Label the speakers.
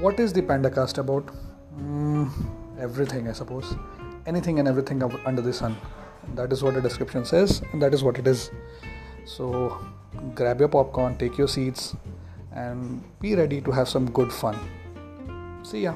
Speaker 1: what is the Pandacast about? Mm, everything, I suppose. Anything and everything under the sun. That is what the description says, and that is what it is. So, grab your popcorn, take your seats, and be ready to have some good fun. See ya.